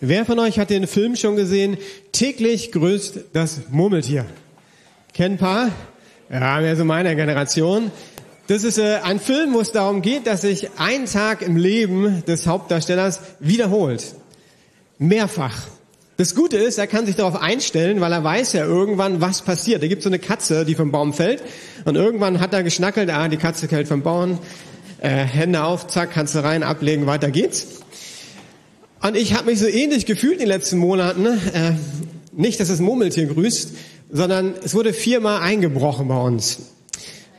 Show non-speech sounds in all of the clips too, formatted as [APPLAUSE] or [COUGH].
Wer von euch hat den Film schon gesehen? Täglich grüßt das Murmeltier. Kennen ein paar? Ja, wer so meiner Generation. Das ist äh, ein Film, wo es darum geht, dass sich ein Tag im Leben des Hauptdarstellers wiederholt. Mehrfach. Das Gute ist, er kann sich darauf einstellen, weil er weiß ja irgendwann, was passiert. Da gibt so eine Katze, die vom Baum fällt und irgendwann hat er geschnackelt, ah, die Katze fällt vom Baum, äh, Hände auf, zack, kannst du rein, ablegen, weiter geht's. Und ich habe mich so ähnlich gefühlt in den letzten Monaten. Äh, nicht, dass das Murmeltier grüßt, sondern es wurde viermal eingebrochen bei uns.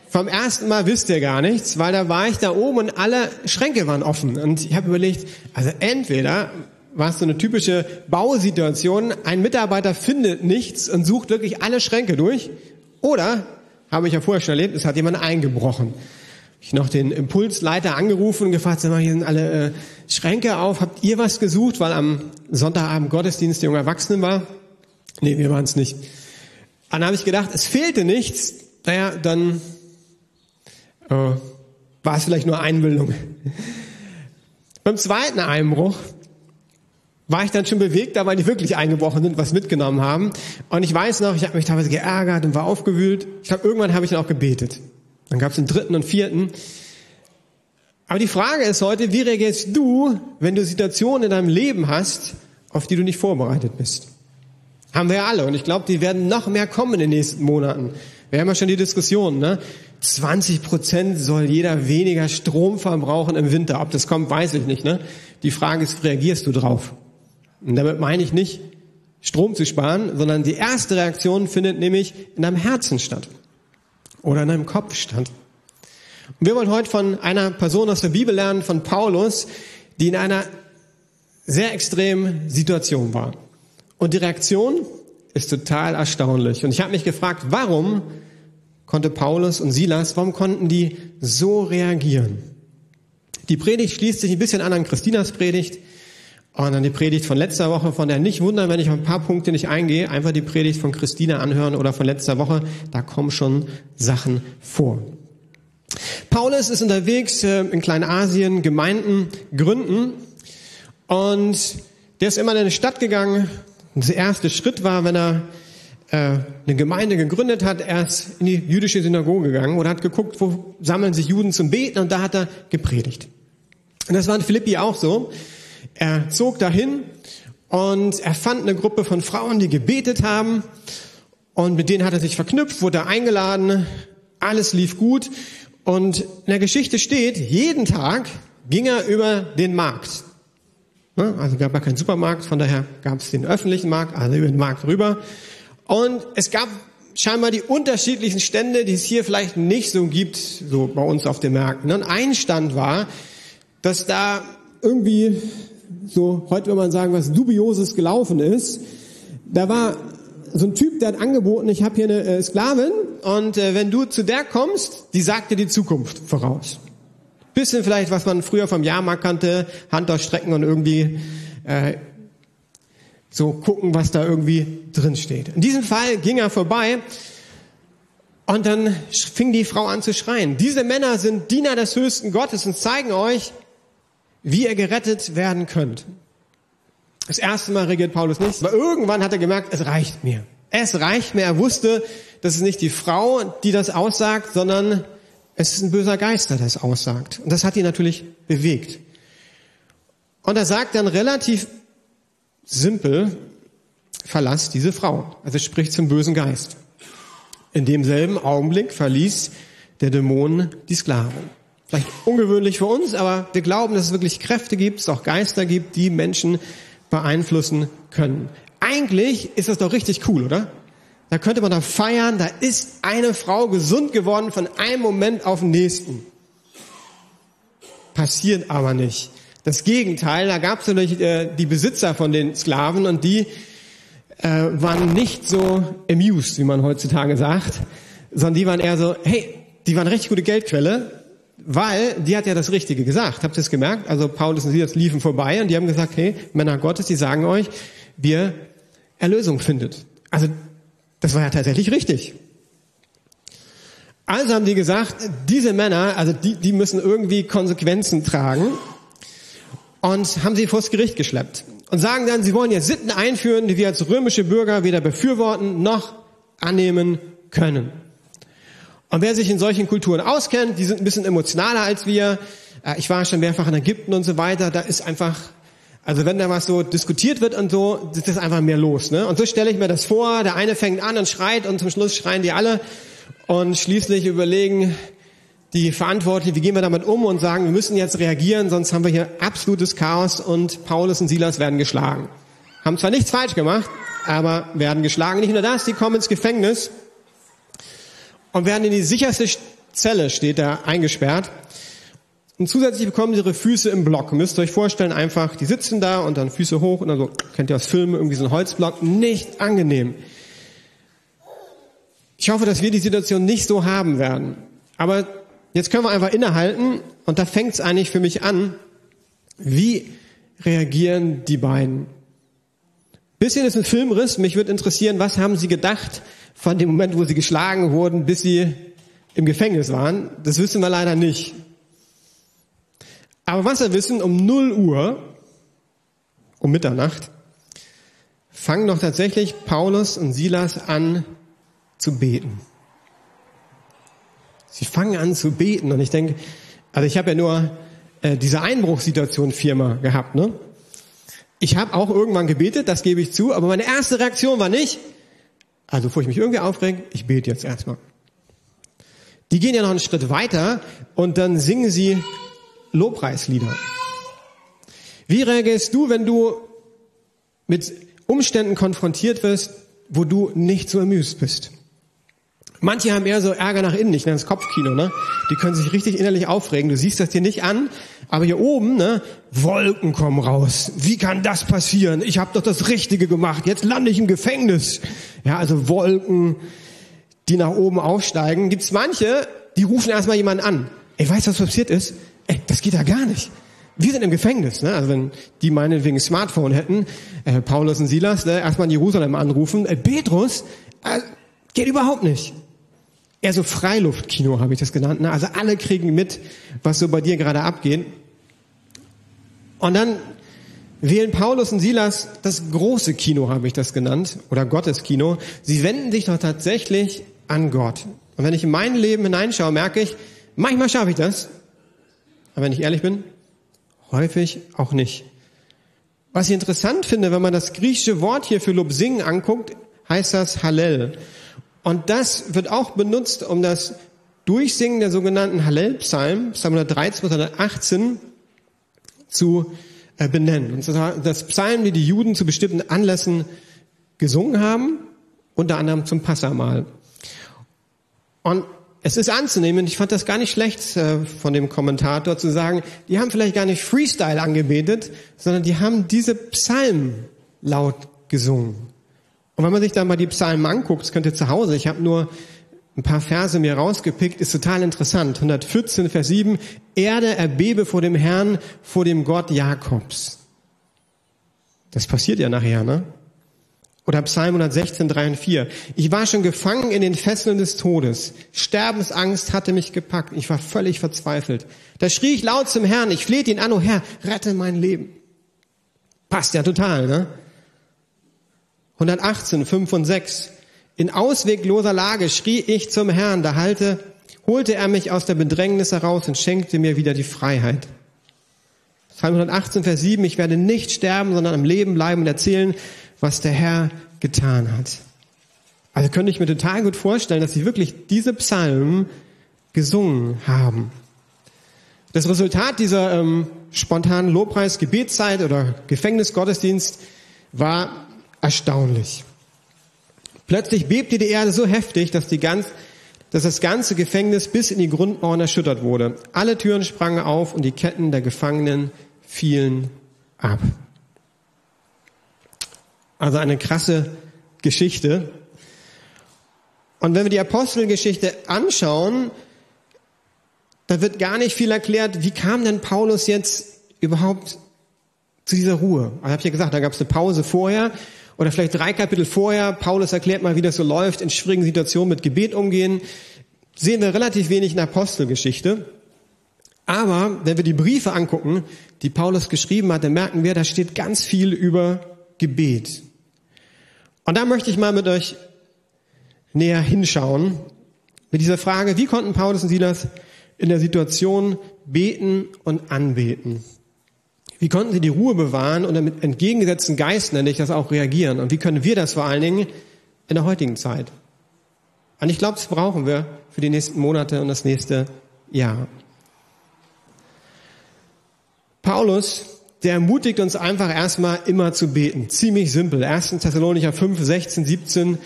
Vom ersten Mal wisst ihr gar nichts, weil da war ich da oben und alle Schränke waren offen. Und ich habe überlegt, also entweder war es so eine typische Bausituation, ein Mitarbeiter findet nichts und sucht wirklich alle Schränke durch, oder, habe ich ja vorher schon erlebt, es hat jemand eingebrochen ich noch den Impulsleiter angerufen und gefragt, sag mal, hier sind alle äh, Schränke auf, habt ihr was gesucht, weil am Sonntagabend Gottesdienst der jungen Erwachsenen war? Nee, wir waren es nicht. Dann habe ich gedacht, es fehlte nichts. Naja, dann äh, war es vielleicht nur Einbildung. [LAUGHS] Beim zweiten Einbruch war ich dann schon bewegt, da weil die wirklich eingebrochen sind, was mitgenommen haben. Und ich weiß noch, ich habe mich teilweise geärgert und war aufgewühlt. Ich glaube, irgendwann habe ich dann auch gebetet. Dann gab es den dritten und vierten. Aber die Frage ist heute, wie reagierst du, wenn du Situationen in deinem Leben hast, auf die du nicht vorbereitet bist? Haben wir alle. Und ich glaube, die werden noch mehr kommen in den nächsten Monaten. Wir haben ja schon die Diskussion, ne? 20 Prozent soll jeder weniger Strom verbrauchen im Winter. Ob das kommt, weiß ich nicht, ne? Die Frage ist, reagierst du drauf? Und damit meine ich nicht, Strom zu sparen, sondern die erste Reaktion findet nämlich in deinem Herzen statt oder in einem Kopf stand. Und wir wollen heute von einer Person aus der Bibel lernen, von Paulus, die in einer sehr extremen Situation war. Und die Reaktion ist total erstaunlich. Und ich habe mich gefragt, warum konnte Paulus und Silas, warum konnten die so reagieren? Die Predigt schließt sich ein bisschen an an Christinas Predigt. Und dann die Predigt von letzter Woche, von der nicht wundern, wenn ich auf ein paar Punkte nicht eingehe, einfach die Predigt von Christina anhören oder von letzter Woche, da kommen schon Sachen vor. Paulus ist unterwegs äh, in Kleinasien, Gemeinden gründen und der ist immer in eine Stadt gegangen. Und der erste Schritt war, wenn er äh, eine Gemeinde gegründet hat, er ist in die jüdische Synagoge gegangen oder hat geguckt, wo sammeln sich Juden zum Beten und da hat er gepredigt. Und das war in Philippi auch so. Er zog dahin und er fand eine Gruppe von Frauen, die gebetet haben und mit denen hat er sich verknüpft, wurde eingeladen, alles lief gut und in der Geschichte steht, jeden Tag ging er über den Markt. Ne? Also gab es keinen Supermarkt, von daher gab es den öffentlichen Markt, also über den Markt rüber. Und es gab scheinbar die unterschiedlichen Stände, die es hier vielleicht nicht so gibt, so bei uns auf den Märkten. Und ein Stand war, dass da irgendwie so, heute würde man sagen, was Dubioses gelaufen ist. Da war so ein Typ, der hat angeboten, ich habe hier eine äh, Sklavin und äh, wenn du zu der kommst, die sagt dir die Zukunft voraus. Bisschen vielleicht, was man früher vom Jahrmarkt kannte, Hand ausstrecken und irgendwie äh, so gucken, was da irgendwie drin steht. In diesem Fall ging er vorbei und dann fing die Frau an zu schreien. Diese Männer sind Diener des höchsten Gottes und zeigen euch, wie ihr gerettet werden könnt. Das erste Mal regiert Paulus nicht, aber irgendwann hat er gemerkt, es reicht mir. Es reicht mir. Er wusste, das ist nicht die Frau, die das aussagt, sondern es ist ein böser Geist, der das aussagt. Und das hat ihn natürlich bewegt. Und er sagt dann relativ simpel, verlass diese Frau. Also spricht zum bösen Geist. In demselben Augenblick verließ der Dämon die Sklavin. Vielleicht ungewöhnlich für uns, aber wir glauben, dass es wirklich Kräfte gibt, es auch Geister gibt, die Menschen beeinflussen können. Eigentlich ist das doch richtig cool, oder? Da könnte man da feiern, da ist eine Frau gesund geworden von einem Moment auf den nächsten. Passiert aber nicht. Das Gegenteil, da gab es natürlich äh, die Besitzer von den Sklaven und die äh, waren nicht so amused, wie man heutzutage sagt, sondern die waren eher so, hey, die waren richtig gute Geldquelle, weil die hat ja das Richtige gesagt. Habt ihr es gemerkt? Also Paulus und Silas liefen vorbei und die haben gesagt, hey, Männer Gottes, die sagen euch, wir Erlösung findet. Also das war ja tatsächlich richtig. Also haben die gesagt, diese Männer, also die, die müssen irgendwie Konsequenzen tragen und haben sie vors Gericht geschleppt und sagen dann, sie wollen jetzt Sitten einführen, die wir als römische Bürger weder befürworten noch annehmen können. Und wer sich in solchen Kulturen auskennt, die sind ein bisschen emotionaler als wir. Äh, ich war schon mehrfach in Ägypten und so weiter. Da ist einfach, also wenn da was so diskutiert wird und so, ist das einfach mehr los. Ne? Und so stelle ich mir das vor. Der eine fängt an und schreit und zum Schluss schreien die alle. Und schließlich überlegen die Verantwortlichen, wie gehen wir damit um und sagen, wir müssen jetzt reagieren, sonst haben wir hier absolutes Chaos und Paulus und Silas werden geschlagen. Haben zwar nichts falsch gemacht, aber werden geschlagen. Nicht nur das, die kommen ins Gefängnis und werden in die sicherste Zelle, steht da, eingesperrt. Und zusätzlich bekommen sie ihre Füße im Block. Müsst ihr euch vorstellen, einfach, die sitzen da und dann Füße hoch und dann so, kennt ihr aus Filmen, irgendwie so ein Holzblock. Nicht angenehm. Ich hoffe, dass wir die Situation nicht so haben werden. Aber jetzt können wir einfach innehalten und da fängt es eigentlich für mich an. Wie reagieren die beiden? Bisschen ist ein Filmriss. Mich würde interessieren, was haben sie gedacht von dem Moment, wo sie geschlagen wurden, bis sie im Gefängnis waren? Das wissen wir leider nicht. Aber was wir wissen, um 0 Uhr, um Mitternacht, fangen doch tatsächlich Paulus und Silas an zu beten. Sie fangen an zu beten und ich denke, also ich habe ja nur äh, diese Einbruchssituation viermal gehabt, ne? Ich habe auch irgendwann gebetet, das gebe ich zu, aber meine erste Reaktion war nicht, also bevor ich mich irgendwie aufrege, ich bete jetzt erstmal. Die gehen ja noch einen Schritt weiter und dann singen sie Lobpreislieder. Wie reagierst du, wenn du mit Umständen konfrontiert wirst, wo du nicht so amüsed bist? Manche haben eher so Ärger nach innen, ich nenne es Kopfkino, ne? Die können sich richtig innerlich aufregen. Du siehst das dir nicht an, aber hier oben, ne? Wolken kommen raus. Wie kann das passieren? Ich habe doch das Richtige gemacht. Jetzt lande ich im Gefängnis. Ja, also Wolken, die nach oben aufsteigen. Gibt's manche, die rufen erstmal jemanden an. Ey, weißt du, was passiert ist? Ey, das geht ja gar nicht. Wir sind im Gefängnis, ne? Also wenn die meinetwegen ein Smartphone hätten, äh, Paulus und Silas, ne? erstmal in Jerusalem anrufen. Äh, Petrus, äh, geht überhaupt nicht eher so Freiluftkino habe ich das genannt. Ne? Also alle kriegen mit, was so bei dir gerade abgeht. Und dann wählen Paulus und Silas das große Kino, habe ich das genannt, oder Gotteskino. Sie wenden sich doch tatsächlich an Gott. Und wenn ich in mein Leben hineinschaue, merke ich, manchmal schaffe ich das. Aber wenn ich ehrlich bin, häufig auch nicht. Was ich interessant finde, wenn man das griechische Wort hier für Lob singen anguckt, heißt das Hallel. Und das wird auch benutzt, um das Durchsingen der sogenannten Hallel-Psalm, Psalm 113 bis 118, zu äh, benennen. Und das Psalm, die die Juden zu bestimmten Anlässen gesungen haben, unter anderem zum Passamal. Und es ist anzunehmen, ich fand das gar nicht schlecht äh, von dem Kommentator zu sagen, die haben vielleicht gar nicht Freestyle angebetet, sondern die haben diese Psalmen laut gesungen. Und wenn man sich da mal die Psalmen anguckt, das könnt ihr zu Hause, ich habe nur ein paar Verse mir rausgepickt, ist total interessant. 114, Vers 7, Erde erbebe vor dem Herrn, vor dem Gott Jakobs. Das passiert ja nachher, ne? Oder Psalm 116, 3 und 4. Ich war schon gefangen in den Fesseln des Todes. Sterbensangst hatte mich gepackt. Ich war völlig verzweifelt. Da schrie ich laut zum Herrn. Ich flehte ihn an, oh Herr, rette mein Leben. Passt ja total, ne? 118, 5 und 6. In auswegloser Lage schrie ich zum Herrn, da halte, holte er mich aus der Bedrängnis heraus und schenkte mir wieder die Freiheit. Psalm 118, Vers 7, ich werde nicht sterben, sondern am Leben bleiben und erzählen, was der Herr getan hat. Also könnte ich mir total gut vorstellen, dass sie wirklich diese Psalmen gesungen haben. Das Resultat dieser ähm, spontanen Lobpreis-Gebetszeit oder Gefängnisgottesdienst war erstaunlich. Plötzlich bebte die Erde so heftig, dass, die ganz, dass das ganze Gefängnis bis in die Grundmauern erschüttert wurde. Alle Türen sprangen auf und die Ketten der Gefangenen fielen ab. Also eine krasse Geschichte. Und wenn wir die Apostelgeschichte anschauen, da wird gar nicht viel erklärt, wie kam denn Paulus jetzt überhaupt zu dieser Ruhe? Also habe ich ja gesagt, da gab es eine Pause vorher oder vielleicht drei Kapitel vorher, Paulus erklärt mal, wie das so läuft, in schwierigen Situationen mit Gebet umgehen. sehen wir relativ wenig in Apostelgeschichte. Aber wenn wir die Briefe angucken, die Paulus geschrieben hat, dann merken wir, da steht ganz viel über Gebet. Und da möchte ich mal mit euch näher hinschauen mit dieser Frage, wie konnten Paulus und Silas in der Situation beten und anbeten? Wie konnten sie die Ruhe bewahren und mit entgegengesetzten Geist, nenne ich das auch, reagieren? Und wie können wir das vor allen Dingen in der heutigen Zeit? Und ich glaube, das brauchen wir für die nächsten Monate und das nächste Jahr. Paulus, der ermutigt uns einfach erstmal immer zu beten. Ziemlich simpel. 1. Thessalonicher 5, 16, 17.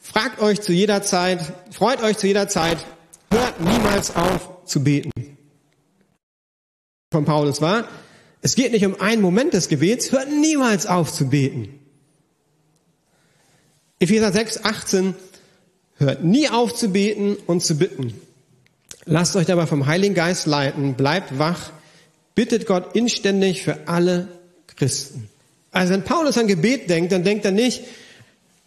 Fragt euch zu jeder Zeit, freut euch zu jeder Zeit, hört niemals auf zu beten. Von Paulus war, es geht nicht um einen Moment des Gebets, hört niemals auf zu beten. Epheser 6, 18, hört nie auf zu beten und zu bitten. Lasst euch dabei vom Heiligen Geist leiten, bleibt wach, bittet Gott inständig für alle Christen. Also wenn Paulus an Gebet denkt, dann denkt er nicht,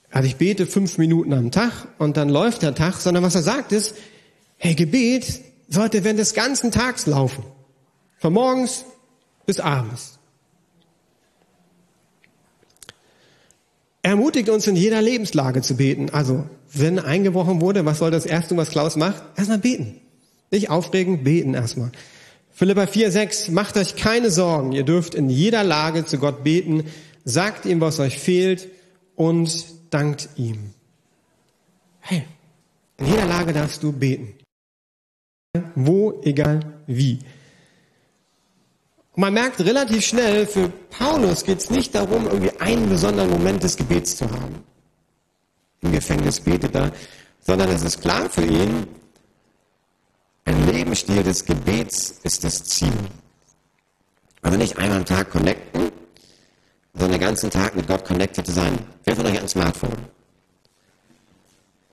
also ich bete fünf Minuten am Tag und dann läuft der Tag, sondern was er sagt ist, hey, Gebet sollte während des ganzen Tags laufen. Von morgens bis abends. Er ermutigt uns in jeder Lebenslage zu beten. Also, wenn eingebrochen wurde, was soll das Erste, was Klaus macht? Erstmal beten. Nicht aufregen, beten erstmal. Philippa 4, 6, macht euch keine Sorgen. Ihr dürft in jeder Lage zu Gott beten. Sagt ihm, was euch fehlt und dankt ihm. Hey, in jeder Lage darfst du beten. Wo, egal wie. Und man merkt relativ schnell, für Paulus geht es nicht darum, irgendwie einen besonderen Moment des Gebets zu haben. Im Gefängnis betet er, sondern es ist klar für ihn, ein Lebensstil des Gebets ist das Ziel. Also nicht einmal am Tag connecten, sondern den ganzen Tag mit Gott connected zu sein. Wer von euch hat ein Smartphone?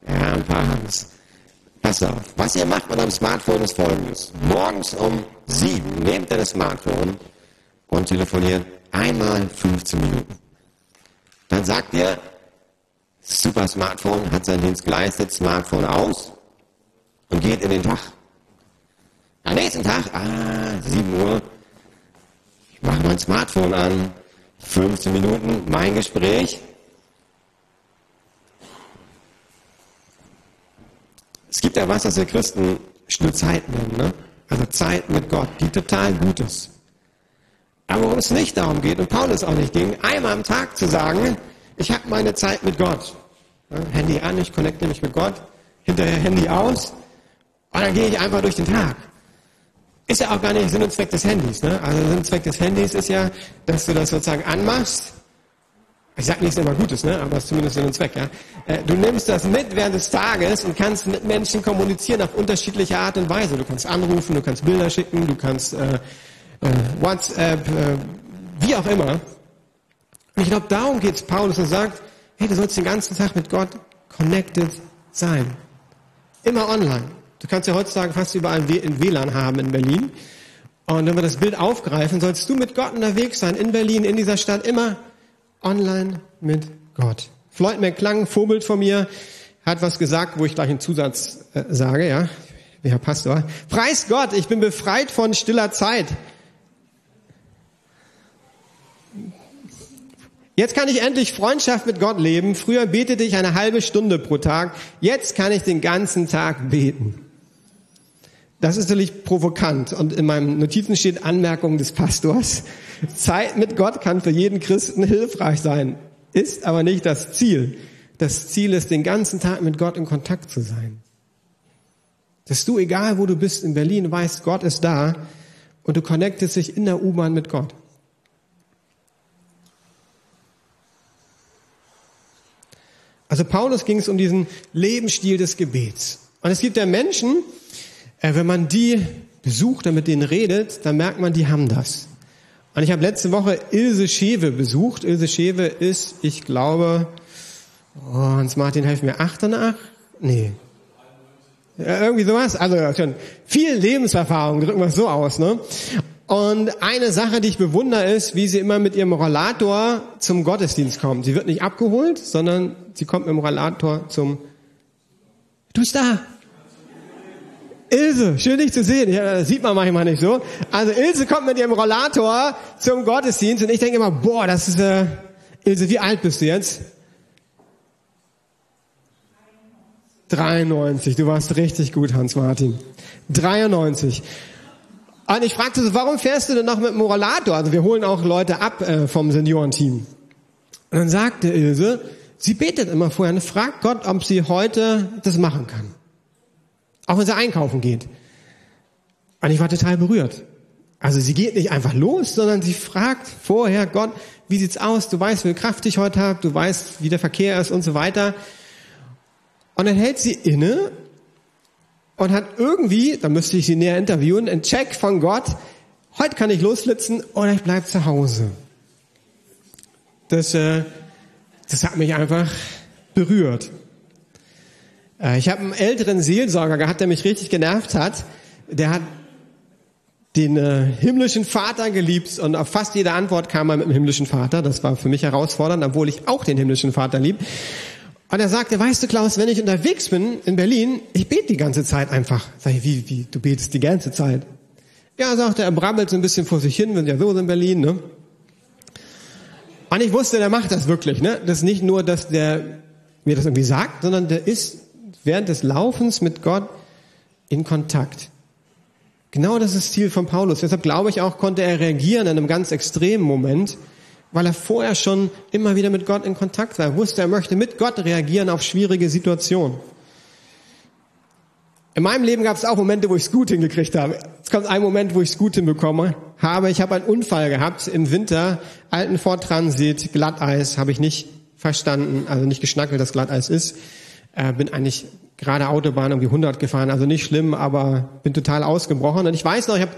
Ja, ein paar haben es. Pass auf. Was ihr macht mit eurem Smartphone ist folgendes. Morgens um sieben nehmt ihr das Smartphone und telefoniert einmal 15 Minuten. Dann sagt ihr, super Smartphone, hat seinen Dienst geleistet, Smartphone aus und geht in den Tag. Am nächsten Tag, ah, 7 Uhr, ich mache mein Smartphone an, 15 Minuten, mein Gespräch. Es gibt ja was, was wir Christen nur Zeit nennen, ne? Also Zeit mit Gott, die total gut ist. Aber worum es nicht darum geht, und Paulus auch nicht ging, einmal am Tag zu sagen, ich habe meine Zeit mit Gott. Ja, Handy an, ich connecte mich mit Gott, hinterher Handy aus, und dann gehe ich einfach durch den Tag. Ist ja auch gar nicht Sinn und Zweck des Handys. Ne? Also Sinn und Zweck des Handys ist ja, dass du das sozusagen anmachst. Ich sage nicht, dass es immer gut ist, ne? aber es ist zumindest Sinn und Zweck. Ja? Äh, du nimmst das mit während des Tages und kannst mit Menschen kommunizieren auf unterschiedliche Art und Weise. Du kannst anrufen, du kannst Bilder schicken, du kannst äh, äh, WhatsApp, äh, wie auch immer. Und ich glaube, darum geht es Paulus und sagt, hey, du sollst den ganzen Tag mit Gott connected sein. Immer online. Du kannst ja heutzutage fast überall ein WLAN haben in Berlin. Und wenn wir das Bild aufgreifen, sollst du mit Gott unterwegs sein, in Berlin, in dieser Stadt, immer online mit Gott. Floyd McClung, Vorbild von mir, hat was gesagt, wo ich gleich einen Zusatz äh, sage, ja, Herr Pastor. Preis Gott, ich bin befreit von stiller Zeit. Jetzt kann ich endlich Freundschaft mit Gott leben. Früher betete ich eine halbe Stunde pro Tag. Jetzt kann ich den ganzen Tag beten. Das ist natürlich provokant und in meinen Notizen steht Anmerkung des Pastors. Zeit mit Gott kann für jeden Christen hilfreich sein, ist aber nicht das Ziel. Das Ziel ist, den ganzen Tag mit Gott in Kontakt zu sein. Dass du, egal wo du bist in Berlin, weißt, Gott ist da und du connectest dich in der U-Bahn mit Gott. Also Paulus ging es um diesen Lebensstil des Gebets. Und es gibt ja Menschen, äh, wenn man die besucht und mit denen redet, dann merkt man, die haben das. Und ich habe letzte Woche Ilse Schewe besucht. Ilse Schewe ist, ich glaube, oh, Hans-Martin, helf mir, 8 nach? Nee. Ja, irgendwie sowas. Also schon viel Lebenserfahrung, drücken wir es so aus. Ne? Und eine Sache, die ich bewundere, ist, wie sie immer mit ihrem Rollator zum Gottesdienst kommt. Sie wird nicht abgeholt, sondern sie kommt mit dem Rollator zum... Du bist da! Ilse, schön dich zu sehen. Ja, das sieht man manchmal nicht so. Also Ilse kommt mit ihrem Rollator zum Gottesdienst und ich denke immer, boah, das ist, äh, Ilse, wie alt bist du jetzt? 93. Du warst richtig gut, Hans-Martin. 93. Und ich fragte so, warum fährst du denn noch mit dem Rollator? Also wir holen auch Leute ab äh, vom Seniorenteam. Und dann sagte Ilse, sie betet immer vorher und fragt Gott, ob sie heute das machen kann. Auch wenn sie einkaufen geht. Und ich war total berührt. Also sie geht nicht einfach los, sondern sie fragt vorher Gott, wie sieht's aus? Du weißt, wie Kraft ich heute habe, du weißt, wie der Verkehr ist und so weiter. Und dann hält sie inne und hat irgendwie, da müsste ich sie näher interviewen, einen Check von Gott. Heute kann ich losflitzen oder ich bleib zu Hause. Das, äh, das hat mich einfach berührt. Äh, ich habe einen älteren Seelsorger gehabt, der mich richtig genervt hat. Der hat den äh, himmlischen Vater geliebt und auf fast jede Antwort kam er mit dem himmlischen Vater. Das war für mich herausfordernd, obwohl ich auch den himmlischen Vater lieb. Und er sagte, weißt du Klaus, wenn ich unterwegs bin in Berlin, ich bete die ganze Zeit einfach. Sag ich, wie, wie, du betest die ganze Zeit? Ja, sagte er, brabbelt so ein bisschen vor sich hin, sind ja so in Berlin, ne? Und ich wusste, der macht das wirklich, ne? Das ist nicht nur, dass der mir das irgendwie sagt, sondern der ist während des Laufens mit Gott in Kontakt. Genau das ist Ziel von Paulus. Deshalb glaube ich auch, konnte er reagieren in einem ganz extremen Moment, weil er vorher schon immer wieder mit Gott in Kontakt war. Er wusste, er möchte mit Gott reagieren auf schwierige Situationen. In meinem Leben gab es auch Momente, wo ich es gut hingekriegt habe. Es kommt ein Moment, wo ich es gut hinbekomme. Habe ich habe einen Unfall gehabt im Winter, alten Ford Transit, Glatteis, habe ich nicht verstanden, also nicht geschnackelt, dass Glatteis ist. Äh, bin eigentlich gerade Autobahn die 100 gefahren, also nicht schlimm, aber bin total ausgebrochen. Und ich weiß noch, ich habe,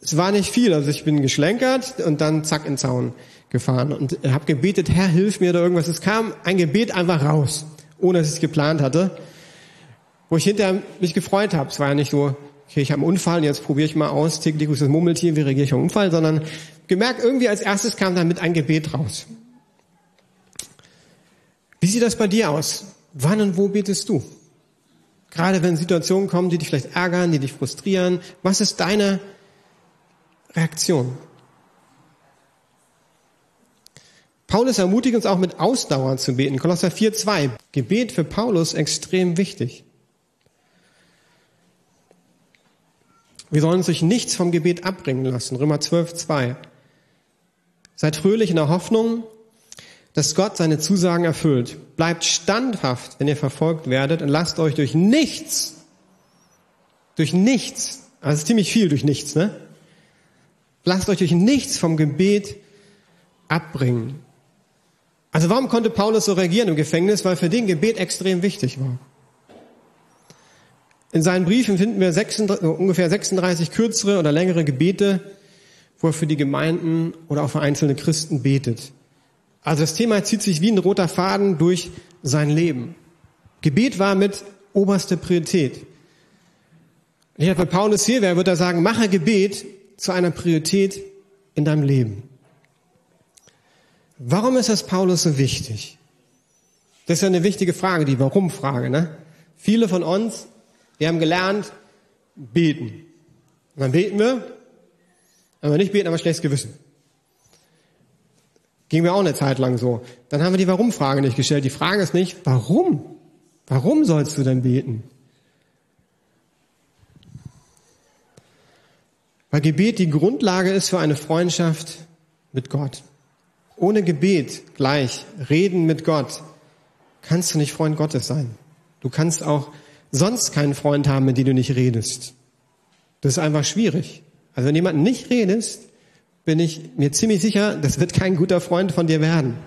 es war nicht viel, also ich bin geschlenkert und dann zack in den Zaun gefahren und habe gebetet, Herr, hilf mir oder irgendwas. Es kam ein Gebet einfach raus, ohne dass ich es geplant hatte, wo ich hinterher mich gefreut habe. Es war ja nicht so, okay, ich habe einen Unfall, jetzt probiere ich mal aus, täglich ist das Murmeltier, wie reagiere ich auf einen Unfall, sondern gemerkt, irgendwie als erstes kam damit ein Gebet raus. Wie sieht das bei dir aus? Wann und wo betest du? Gerade wenn Situationen kommen, die dich vielleicht ärgern, die dich frustrieren, was ist deine Reaktion? Paulus ermutigt uns auch mit Ausdauer zu beten. Kolosser 4,2. Gebet für Paulus extrem wichtig. Wir sollen uns durch nichts vom Gebet abbringen lassen. Römer 12,2. Seid fröhlich in der Hoffnung, dass Gott seine Zusagen erfüllt. Bleibt standhaft, wenn ihr verfolgt werdet und lasst euch durch nichts, durch nichts, also ziemlich viel durch nichts, ne? Lasst euch durch nichts vom Gebet abbringen. Also warum konnte Paulus so reagieren im Gefängnis? Weil für den Gebet extrem wichtig war. In seinen Briefen finden wir 36, ungefähr 36 kürzere oder längere Gebete, wo er für die Gemeinden oder auch für einzelne Christen betet. Also das Thema zieht sich wie ein roter Faden durch sein Leben. Gebet war mit oberster Priorität. Wenn Paulus hier wäre, würde er sagen, mache Gebet zu einer Priorität in deinem Leben. Warum ist das Paulus so wichtig? Das ist ja eine wichtige Frage, die Warum-Frage. Ne? Viele von uns, wir haben gelernt, beten. Und dann beten wir, wenn wir nicht beten, haben wir schlechtes Gewissen. Ging mir auch eine Zeit lang so. Dann haben wir die Warum-Frage nicht gestellt. Die Frage ist nicht, warum? Warum sollst du denn beten? Weil Gebet die Grundlage ist für eine Freundschaft mit Gott. Ohne Gebet gleich reden mit Gott kannst du nicht Freund Gottes sein. Du kannst auch sonst keinen Freund haben, mit dem du nicht redest. Das ist einfach schwierig. Also wenn jemand nicht redest, bin ich mir ziemlich sicher, das wird kein guter Freund von dir werden.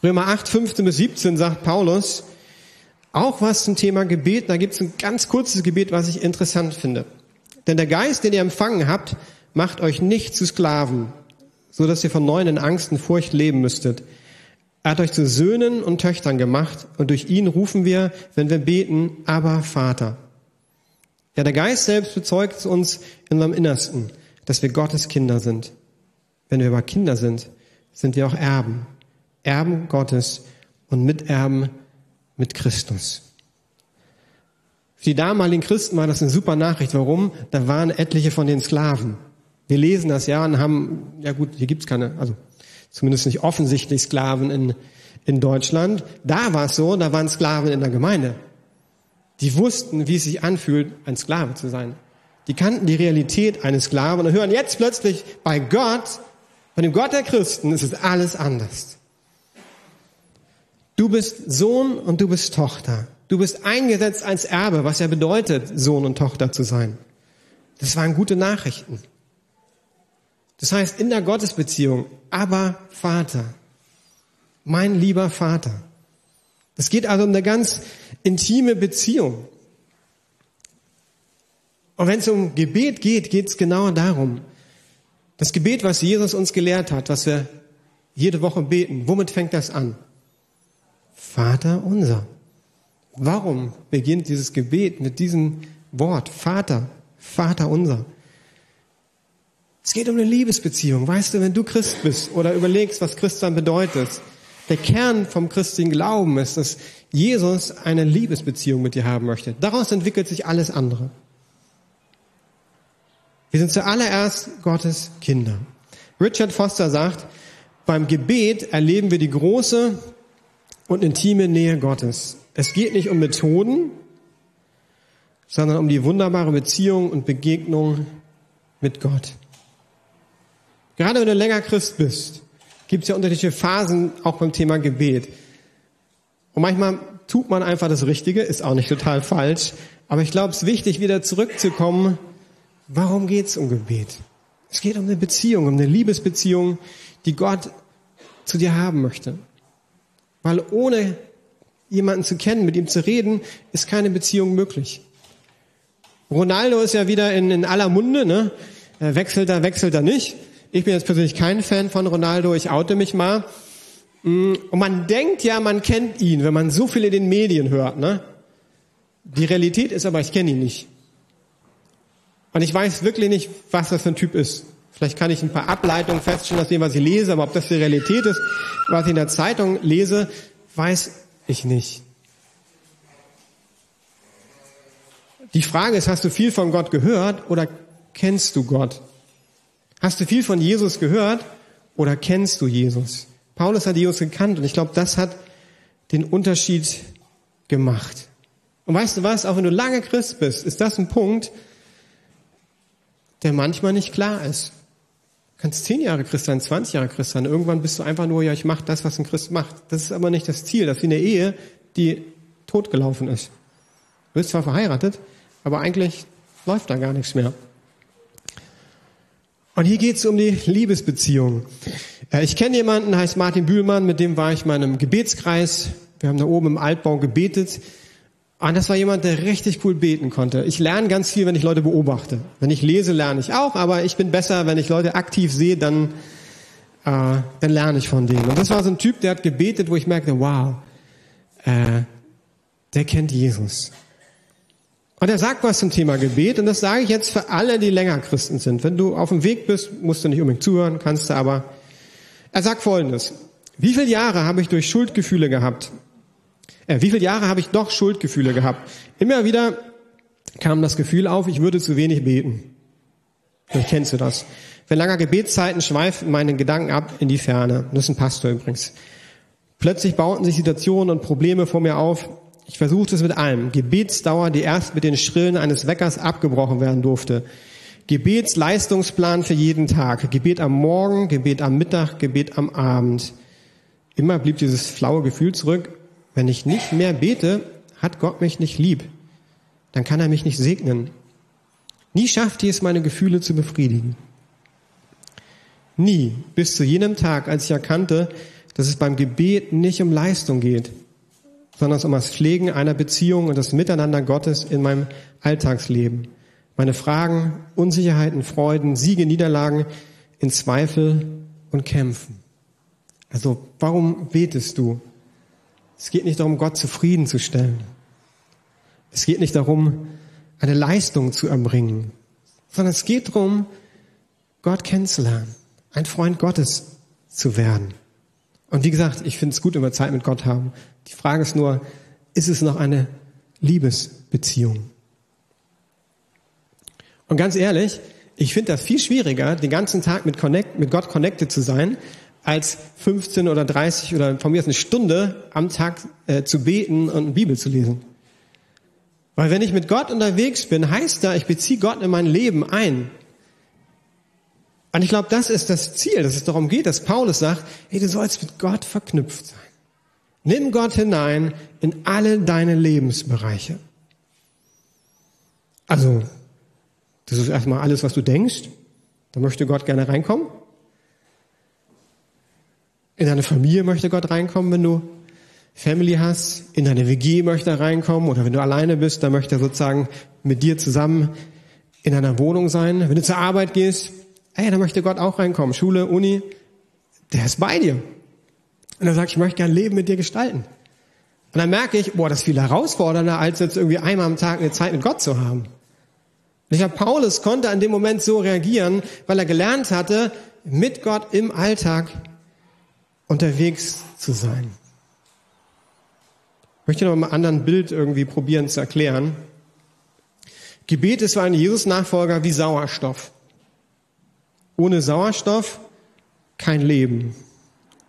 Römer 8, 15 bis 17 sagt Paulus, auch was zum Thema Gebet, da gibt es ein ganz kurzes Gebet, was ich interessant finde. Denn der Geist, den ihr empfangen habt, macht euch nicht zu Sklaven, so dass ihr von neuem in Angst und Furcht leben müsstet. Er hat euch zu Söhnen und Töchtern gemacht und durch ihn rufen wir, wenn wir beten, aber Vater. Ja, der Geist selbst bezeugt uns in unserem Innersten dass wir Gottes Kinder sind. Wenn wir aber Kinder sind, sind wir auch Erben. Erben Gottes und Miterben mit Christus. Für die damaligen Christen war das eine super Nachricht. Warum? Da waren etliche von den Sklaven. Wir lesen das ja und haben, ja gut, hier gibt's keine, also zumindest nicht offensichtlich Sklaven in, in Deutschland. Da war es so, da waren Sklaven in der Gemeinde. Die wussten, wie es sich anfühlt, ein Sklave zu sein. Die kannten die Realität eines Sklaven und hören jetzt plötzlich bei Gott, bei dem Gott der Christen, ist es alles anders. Du bist Sohn und du bist Tochter. Du bist eingesetzt als Erbe, was ja bedeutet, Sohn und Tochter zu sein. Das waren gute Nachrichten. Das heißt, in der Gottesbeziehung, aber Vater, mein lieber Vater. Es geht also um eine ganz intime Beziehung. Und wenn es um Gebet geht, geht es genau darum. Das Gebet, was Jesus uns gelehrt hat, was wir jede Woche beten, womit fängt das an? Vater unser. Warum beginnt dieses Gebet mit diesem Wort? Vater, Vater unser. Es geht um eine Liebesbeziehung. Weißt du, wenn du Christ bist oder überlegst, was Christsein bedeutet, der Kern vom christlichen Glauben ist, dass Jesus eine Liebesbeziehung mit dir haben möchte. Daraus entwickelt sich alles andere. Wir sind zuallererst Gottes Kinder. Richard Foster sagt, beim Gebet erleben wir die große und intime Nähe Gottes. Es geht nicht um Methoden, sondern um die wunderbare Beziehung und Begegnung mit Gott. Gerade wenn du länger Christ bist, gibt es ja unterschiedliche Phasen auch beim Thema Gebet. Und manchmal tut man einfach das Richtige, ist auch nicht total falsch. Aber ich glaube, es ist wichtig, wieder zurückzukommen. Warum geht es um Gebet? Es geht um eine Beziehung, um eine Liebesbeziehung, die Gott zu dir haben möchte. Weil ohne jemanden zu kennen, mit ihm zu reden, ist keine Beziehung möglich. Ronaldo ist ja wieder in, in aller Munde, ne? Wechselt er, wechselt er nicht. Ich bin jetzt persönlich kein Fan von Ronaldo, ich oute mich mal. Mm, und man denkt ja, man kennt ihn, wenn man so viel in den Medien hört. Ne? Die Realität ist aber, ich kenne ihn nicht. Und ich weiß wirklich nicht, was das für ein Typ ist. Vielleicht kann ich ein paar Ableitungen feststellen aus dem, was ich lese, aber ob das die Realität ist, was ich in der Zeitung lese, weiß ich nicht. Die Frage ist, hast du viel von Gott gehört oder kennst du Gott? Hast du viel von Jesus gehört oder kennst du Jesus? Paulus hat Jesus gekannt und ich glaube, das hat den Unterschied gemacht. Und weißt du was, auch wenn du lange Christ bist, ist das ein Punkt, der manchmal nicht klar ist. Du kannst zehn Jahre Christ sein, 20 Jahre Christ sein. Irgendwann bist du einfach nur, ja, ich mache das, was ein Christ macht. Das ist aber nicht das Ziel. Das ist wie eine Ehe, die totgelaufen ist. Du bist zwar verheiratet, aber eigentlich läuft da gar nichts mehr. Und hier geht es um die Liebesbeziehung. Äh, ich kenne jemanden, heißt Martin Bühlmann, mit dem war ich mal in einem Gebetskreis. Wir haben da oben im Altbau gebetet. Und das war jemand, der richtig cool beten konnte. Ich lerne ganz viel, wenn ich Leute beobachte. Wenn ich lese, lerne ich auch, aber ich bin besser, wenn ich Leute aktiv sehe, dann, äh, dann lerne ich von denen. Und das war so ein Typ, der hat gebetet, wo ich merkte, wow, äh, der kennt Jesus. Und er sagt was zum Thema Gebet und das sage ich jetzt für alle, die länger Christen sind. Wenn du auf dem Weg bist, musst du nicht unbedingt zuhören, kannst du aber. Er sagt Folgendes. Wie viele Jahre habe ich durch Schuldgefühle gehabt? Äh, wie viele Jahre habe ich doch Schuldgefühle gehabt? Immer wieder kam das Gefühl auf, ich würde zu wenig beten. Vielleicht kennst du das. Für langer Gebetszeiten schweifen meine Gedanken ab in die Ferne. Das ist ein Pastor übrigens. Plötzlich bauten sich Situationen und Probleme vor mir auf, ich versuchte es mit allem. Gebetsdauer, die erst mit den Schrillen eines Weckers abgebrochen werden durfte. Gebetsleistungsplan für jeden Tag. Gebet am Morgen, Gebet am Mittag, Gebet am Abend. Immer blieb dieses flaue Gefühl zurück. Wenn ich nicht mehr bete, hat Gott mich nicht lieb. Dann kann er mich nicht segnen. Nie schaffte ich es, meine Gefühle zu befriedigen. Nie, bis zu jenem Tag, als ich erkannte, dass es beim Gebet nicht um Leistung geht, sondern es um das Pflegen einer Beziehung und das Miteinander Gottes in meinem Alltagsleben. Meine Fragen, Unsicherheiten, Freuden, Siege, Niederlagen, in Zweifel und Kämpfen. Also, warum betest du? Es geht nicht darum, Gott zufriedenzustellen. Es geht nicht darum, eine Leistung zu erbringen, sondern es geht darum, Gott kennenzulernen, ein Freund Gottes zu werden. Und wie gesagt, ich finde es gut, wir Zeit mit Gott haben. Die Frage ist nur, ist es noch eine Liebesbeziehung? Und ganz ehrlich, ich finde das viel schwieriger, den ganzen Tag mit, Connect, mit Gott connected zu sein, als 15 oder 30 oder von mir aus eine Stunde am Tag äh, zu beten und eine Bibel zu lesen. Weil wenn ich mit Gott unterwegs bin, heißt da, ich beziehe Gott in mein Leben ein. Und ich glaube, das ist das Ziel, dass es darum geht, dass Paulus sagt, hey, du sollst mit Gott verknüpft sein. Nimm Gott hinein in alle deine Lebensbereiche. Also, das ist erstmal alles, was du denkst. Da möchte Gott gerne reinkommen. In deine Familie möchte Gott reinkommen, wenn du Family hast. In deine WG möchte er reinkommen. Oder wenn du alleine bist, dann möchte er sozusagen mit dir zusammen in einer Wohnung sein. Wenn du zur Arbeit gehst, ey, da möchte Gott auch reinkommen. Schule, Uni, der ist bei dir. Und er sagt, ich möchte gerne Leben mit dir gestalten. Und dann merke ich, boah, das ist viel herausfordernder, als jetzt irgendwie einmal am Tag eine Zeit mit Gott zu haben. Und ich glaube, Paulus konnte an dem Moment so reagieren, weil er gelernt hatte, mit Gott im Alltag unterwegs zu sein. Ich möchte noch mal ein anderes Bild irgendwie probieren zu erklären. Gebet ist für einen Jesus-Nachfolger wie Sauerstoff. Ohne Sauerstoff kein Leben.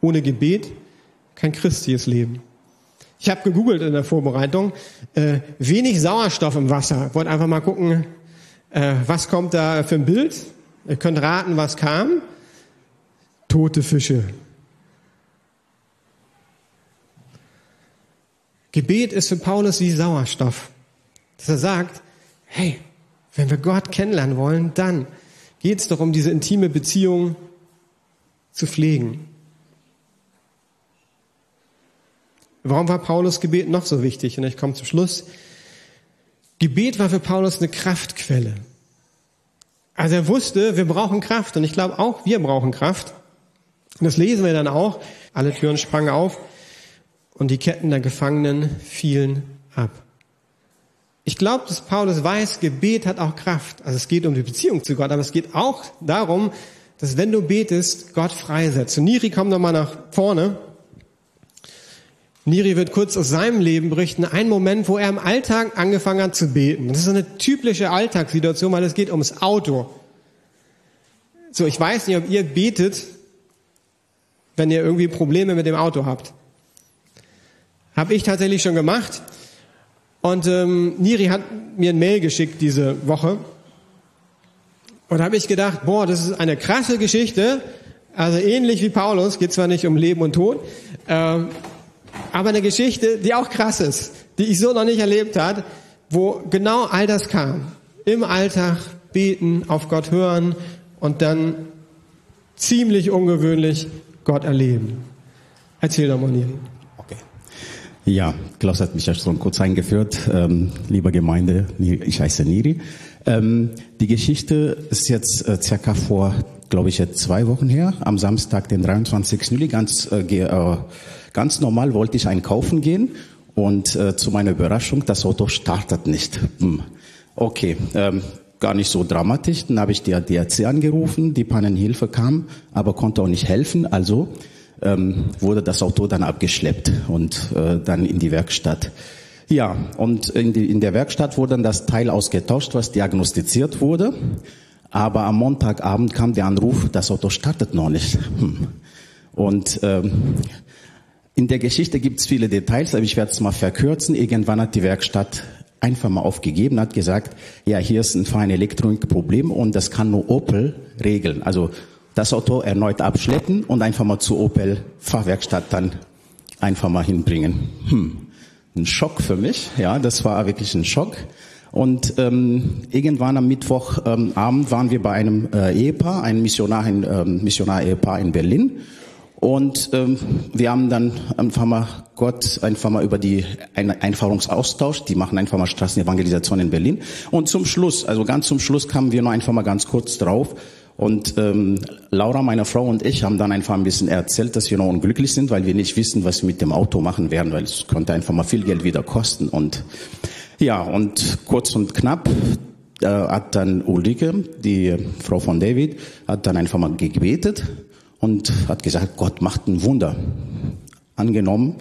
Ohne Gebet kein christliches Leben. Ich habe gegoogelt in der Vorbereitung, äh, wenig Sauerstoff im Wasser. Wollte einfach mal gucken, äh, was kommt da für ein Bild. Ihr könnt raten, was kam. Tote Fische. Gebet ist für Paulus wie Sauerstoff. Dass er sagt, hey, wenn wir Gott kennenlernen wollen, dann geht es doch um diese intime Beziehung zu pflegen. Warum war Paulus Gebet noch so wichtig? Und ich komme zum Schluss. Gebet war für Paulus eine Kraftquelle. Also er wusste, wir brauchen Kraft. Und ich glaube auch, wir brauchen Kraft. Und das lesen wir dann auch. Alle Türen sprangen auf und die Ketten der Gefangenen fielen ab. Ich glaube, dass Paulus weiß, Gebet hat auch Kraft. Also es geht um die Beziehung zu Gott, aber es geht auch darum, dass wenn du betest, Gott freisetzt. Und Niri kommt nochmal nach vorne. Niri wird kurz aus seinem Leben berichten. Ein Moment, wo er im Alltag angefangen hat zu beten. Das ist eine typische Alltagssituation, weil es geht ums Auto. So, ich weiß nicht, ob ihr betet, wenn ihr irgendwie Probleme mit dem Auto habt. Habe ich tatsächlich schon gemacht. Und ähm, Niri hat mir ein Mail geschickt diese Woche. Und da habe ich gedacht, boah, das ist eine krasse Geschichte. Also ähnlich wie Paulus, geht zwar nicht um Leben und Tod, ähm, aber eine Geschichte, die auch krass ist, die ich so noch nicht erlebt hat, wo genau all das kam. Im Alltag beten, auf Gott hören und dann ziemlich ungewöhnlich Gott erleben. Erzähl doch mal, Niri. Ja, Klaus hat mich ja schon kurz eingeführt. Ähm, liebe Gemeinde, ich heiße Niri. Ähm, die Geschichte ist jetzt äh, circa vor, glaube ich, jetzt zwei Wochen her, am Samstag, den 23. Juli. Ganz, äh, äh, ganz normal wollte ich einkaufen gehen und äh, zu meiner Überraschung, das Auto startet nicht. Hm. Okay, ähm, gar nicht so dramatisch. Dann habe ich die ADAC angerufen, die Pannenhilfe kam, aber konnte auch nicht helfen. Also ähm, wurde das Auto dann abgeschleppt und äh, dann in die Werkstatt. Ja, und in, die, in der Werkstatt wurde dann das Teil ausgetauscht, was diagnostiziert wurde. Aber am Montagabend kam der Anruf, das Auto startet noch nicht. Hm. Und ähm, in der Geschichte gibt es viele Details, aber ich werde es mal verkürzen. Irgendwann hat die Werkstatt einfach mal aufgegeben, hat gesagt, ja, hier ist ein fein Elektronikproblem und das kann nur Opel regeln. Also das Auto erneut abschleppen und einfach mal zur Opel Fahrwerkstatt dann einfach mal hinbringen. Hm. Ein Schock für mich, ja, das war wirklich ein Schock. Und ähm, irgendwann am Mittwochabend ähm, waren wir bei einem äh, Ehepaar, einem Missionar, ein ähm, Missionar-Ehepaar in Berlin. Und ähm, wir haben dann einfach mal Gott einfach mal über die Einfahrungsaustausch, die machen einfach mal Straßenevangelisation in Berlin. Und zum Schluss, also ganz zum Schluss kamen wir nur einfach mal ganz kurz drauf, und ähm, Laura, meine Frau und ich haben dann einfach ein bisschen erzählt, dass wir noch unglücklich sind, weil wir nicht wissen, was wir mit dem Auto machen werden, weil es könnte einfach mal viel Geld wieder kosten. Und ja, und kurz und knapp äh, hat dann Ulrike, die Frau von David, hat dann einfach mal gebetet und hat gesagt, Gott macht ein Wunder. Angenommen.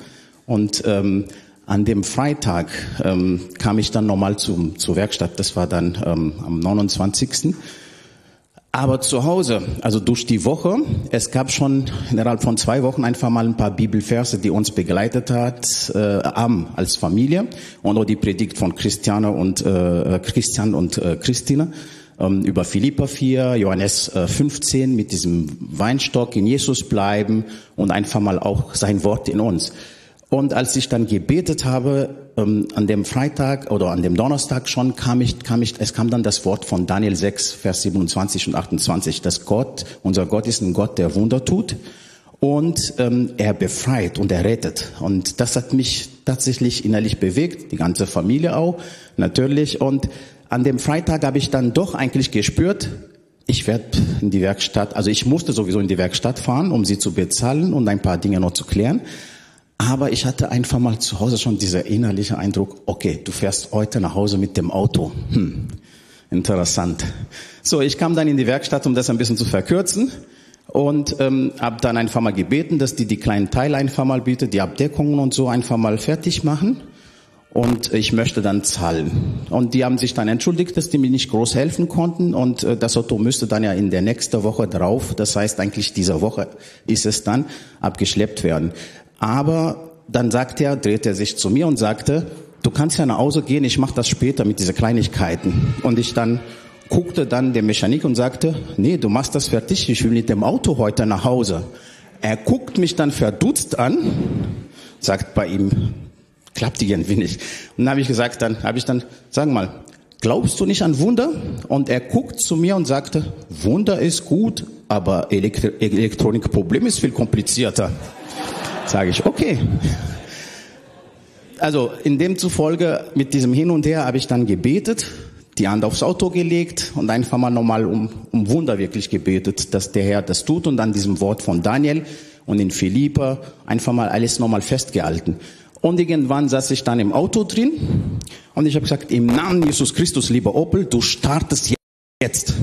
Und ähm, an dem Freitag ähm, kam ich dann nochmal zum, zur Werkstatt. Das war dann ähm, am 29. Aber zu Hause, also durch die Woche, es gab schon innerhalb von zwei Wochen einfach mal ein paar Bibelverse, die uns begleitet hat, äh, als Familie und auch die Predigt von Christiane und äh, Christian und äh, Christine ähm, über Philippa 4, Johannes äh, 15 mit diesem Weinstock in Jesus bleiben und einfach mal auch sein Wort in uns. Und als ich dann gebetet habe, ähm, an dem Freitag oder an dem Donnerstag schon kam ich, kam ich, es kam dann das Wort von Daniel 6, Vers 27 und 28, dass Gott, unser Gott ist ein Gott, der Wunder tut und ähm, er befreit und er rettet. Und das hat mich tatsächlich innerlich bewegt, die ganze Familie auch, natürlich. Und an dem Freitag habe ich dann doch eigentlich gespürt, ich werde in die Werkstatt, also ich musste sowieso in die Werkstatt fahren, um sie zu bezahlen und ein paar Dinge noch zu klären. Aber ich hatte einfach mal zu Hause schon dieser innerliche Eindruck, okay, du fährst heute nach Hause mit dem Auto. Hm, interessant. So, ich kam dann in die Werkstatt, um das ein bisschen zu verkürzen und ähm, habe dann einfach mal gebeten, dass die die kleinen Teile einfach mal bitte, die Abdeckungen und so einfach mal fertig machen und ich möchte dann zahlen. Und die haben sich dann entschuldigt, dass die mir nicht groß helfen konnten und äh, das Auto müsste dann ja in der nächsten Woche drauf, das heißt eigentlich dieser Woche ist es dann abgeschleppt werden. Aber dann sagt er, dreht er sich zu mir und sagte, du kannst ja nach Hause gehen, ich mache das später mit diesen Kleinigkeiten. Und ich dann guckte dann der Mechanik und sagte, nee, du machst das fertig, ich will mit dem Auto heute nach Hause. Er guckt mich dann verdutzt an, sagt bei ihm, klappt irgendwie nicht. Und dann habe ich gesagt, dann habe ich dann, sagen mal, glaubst du nicht an Wunder? Und er guckt zu mir und sagte, Wunder ist gut, aber Elektro Elektronikproblem ist viel komplizierter. Sage ich, okay. Also in dem zufolge mit diesem Hin und Her habe ich dann gebetet, die Hand aufs Auto gelegt und einfach mal nochmal um, um Wunder wirklich gebetet, dass der Herr das tut und an diesem Wort von Daniel und in Philippa einfach mal alles nochmal festgehalten. Und irgendwann saß ich dann im Auto drin und ich habe gesagt, im Namen Jesus Christus, lieber Opel, du startest jetzt.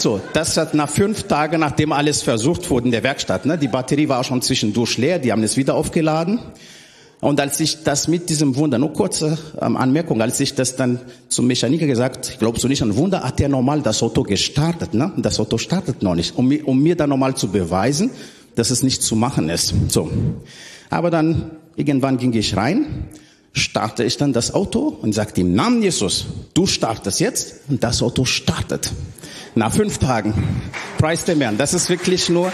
So, das hat nach fünf Tagen, nachdem alles versucht wurde in der Werkstatt, ne, die Batterie war schon zwischendurch leer, die haben es wieder aufgeladen. Und als ich das mit diesem Wunder, nur kurze ähm, Anmerkung, als ich das dann zum Mechaniker gesagt, glaubst du nicht an Wunder, hat er normal das Auto gestartet, ne? Das Auto startet noch nicht, um, um mir dann nochmal zu beweisen, dass es nicht zu machen ist. So. Aber dann, irgendwann ging ich rein, starte ich dann das Auto und sagte im Namen Jesus, du startest jetzt und das Auto startet. Nach fünf Tagen. Preis dem Herrn. Das ist wirklich nur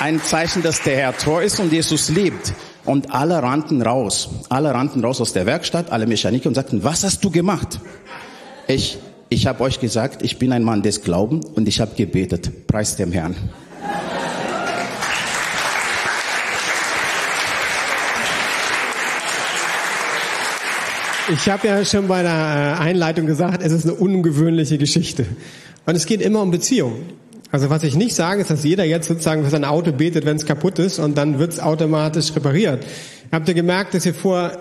ein Zeichen, dass der Herr treu ist und Jesus liebt. Und alle rannten raus. Alle rannten raus aus der Werkstatt, alle Mechaniker und sagten, was hast du gemacht? Ich, ich habe euch gesagt, ich bin ein Mann des Glaubens und ich habe gebetet. Preis dem Herrn. Ich habe ja schon bei der äh, Einleitung gesagt, es ist eine ungewöhnliche Geschichte. Und es geht immer um Beziehung. Also was ich nicht sage, ist, dass jeder jetzt sozusagen für sein Auto betet, wenn es kaputt ist und dann wird es automatisch repariert. Habt ihr gemerkt, dass hier vor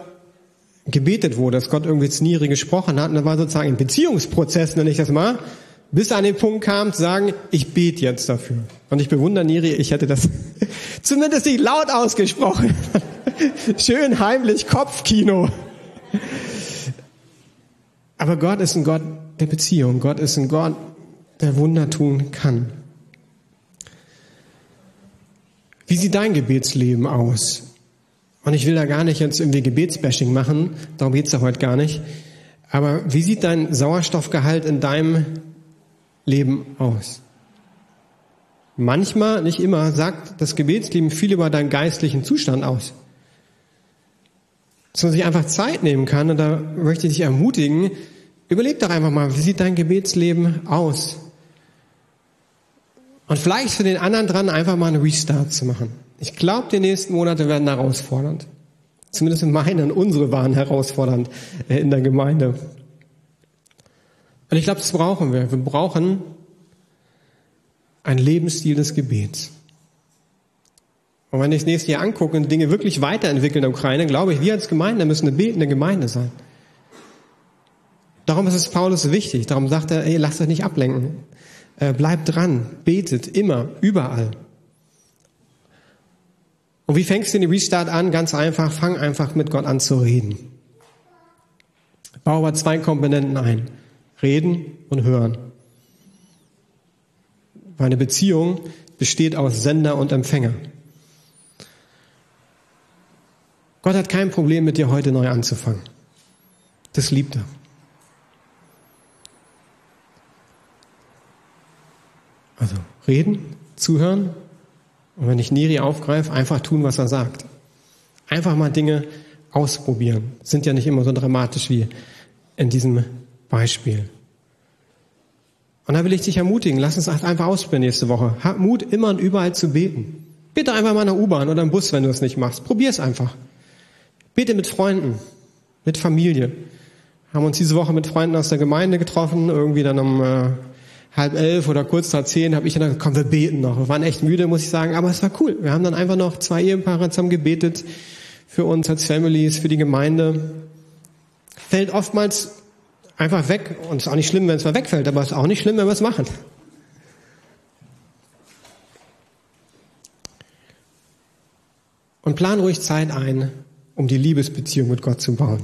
gebetet wurde, dass Gott irgendwie zu Niri gesprochen hat und das war sozusagen ein Beziehungsprozess, nenne ich das mal, bis an den Punkt kam zu sagen, ich bete jetzt dafür. Und ich bewundere Niri, ich hätte das [LAUGHS] zumindest nicht laut ausgesprochen. [LAUGHS] Schön heimlich Kopfkino. Aber Gott ist ein Gott der Beziehung. Gott ist ein Gott, der Wunder tun kann. Wie sieht dein Gebetsleben aus? Und ich will da gar nicht jetzt irgendwie Gebetsbashing machen, darum geht's ja heute gar nicht. Aber wie sieht dein Sauerstoffgehalt in deinem Leben aus? Manchmal, nicht immer, sagt das Gebetsleben viel über deinen geistlichen Zustand aus. Dass man sich einfach Zeit nehmen kann und da möchte ich dich ermutigen, überleg doch einfach mal, wie sieht dein Gebetsleben aus? Und vielleicht für den anderen dran, einfach mal einen Restart zu machen. Ich glaube, die nächsten Monate werden herausfordernd. Zumindest meine und unsere waren herausfordernd äh, in der Gemeinde. Und ich glaube, das brauchen wir. Wir brauchen ein Lebensstil des Gebets. Und wenn ich das nächste Jahr angucke und Dinge wirklich weiterentwickeln in der Ukraine, glaube ich, wir als Gemeinde müssen eine betende Gemeinde sein. Darum ist es Paulus wichtig. Darum sagt er, ey, lasst euch nicht ablenken. Äh, bleibt dran, betet immer, überall. Und wie fängst du den Restart an? Ganz einfach, fang einfach mit Gott an zu reden. Bau aber zwei Komponenten ein. Reden und hören. Meine Beziehung besteht aus Sender und Empfänger. Gott hat kein Problem mit dir heute neu anzufangen. Das liebt er. Also reden, zuhören und wenn ich Neri aufgreife, einfach tun, was er sagt. Einfach mal Dinge ausprobieren. Sind ja nicht immer so dramatisch wie in diesem Beispiel. Und da will ich dich ermutigen, lass uns einfach ausprobieren nächste Woche. Hab Mut, immer und überall zu beten. Bitte einfach mal in der U-Bahn oder im Bus, wenn du es nicht machst. Probier es einfach. Bete mit Freunden, mit Familie. Haben uns diese Woche mit Freunden aus der Gemeinde getroffen, irgendwie dann um äh, halb elf oder kurz nach zehn habe ich dann gesagt, komm, wir beten noch. Wir waren echt müde, muss ich sagen, aber es war cool. Wir haben dann einfach noch zwei Ehepaare zusammen gebetet für uns als Families, für die Gemeinde. Fällt oftmals einfach weg und es ist auch nicht schlimm, wenn es mal wegfällt, aber es ist auch nicht schlimm, wenn wir es machen. Und plan ruhig Zeit ein, um die Liebesbeziehung mit Gott zu bauen.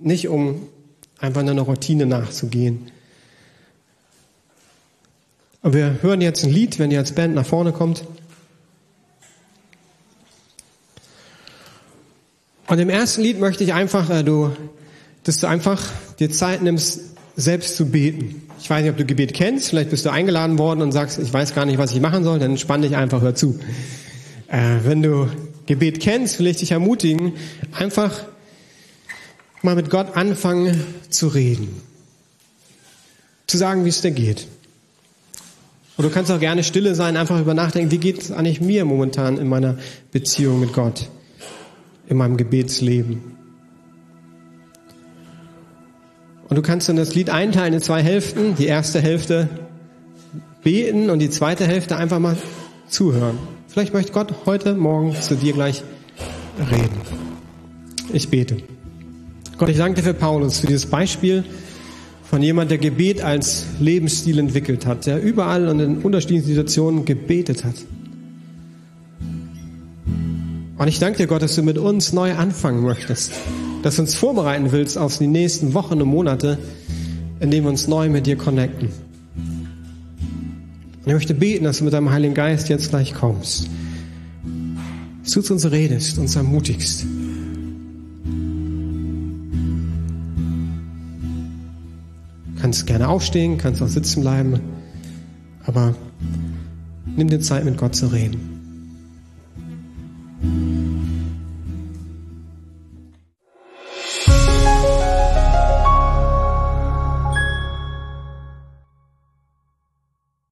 Nicht um einfach einer Routine nachzugehen. Und wir hören jetzt ein Lied, wenn ihr als Band nach vorne kommt. Und im ersten Lied möchte ich einfach, äh, du, dass du einfach dir Zeit nimmst, selbst zu beten. Ich weiß nicht, ob du Gebet kennst. Vielleicht bist du eingeladen worden und sagst, ich weiß gar nicht, was ich machen soll. Dann entspann dich einfach, hör zu. Äh, wenn du Gebet kennst, will ich dich ermutigen, einfach mal mit Gott anfangen zu reden. Zu sagen, wie es dir geht. Und du kannst auch gerne stille sein, einfach über nachdenken, wie geht es eigentlich mir momentan in meiner Beziehung mit Gott, in meinem Gebetsleben. Und du kannst dann das Lied einteilen in zwei Hälften. Die erste Hälfte beten und die zweite Hälfte einfach mal zuhören. Vielleicht möchte Gott heute Morgen zu dir gleich reden. Ich bete. Gott, ich danke dir für Paulus, für dieses Beispiel, von jemand, der Gebet als Lebensstil entwickelt hat, der überall und in unterschiedlichen Situationen gebetet hat. Und ich danke dir, Gott, dass du mit uns neu anfangen möchtest, dass du uns vorbereiten willst auf die nächsten Wochen und Monate, indem wir uns neu mit dir connecten. Und ich möchte beten, dass du mit deinem Heiligen Geist jetzt gleich kommst, dass du zu uns redest, uns ermutigst, kannst gerne aufstehen, kannst auch sitzen bleiben, aber nimm dir Zeit, mit Gott zu reden.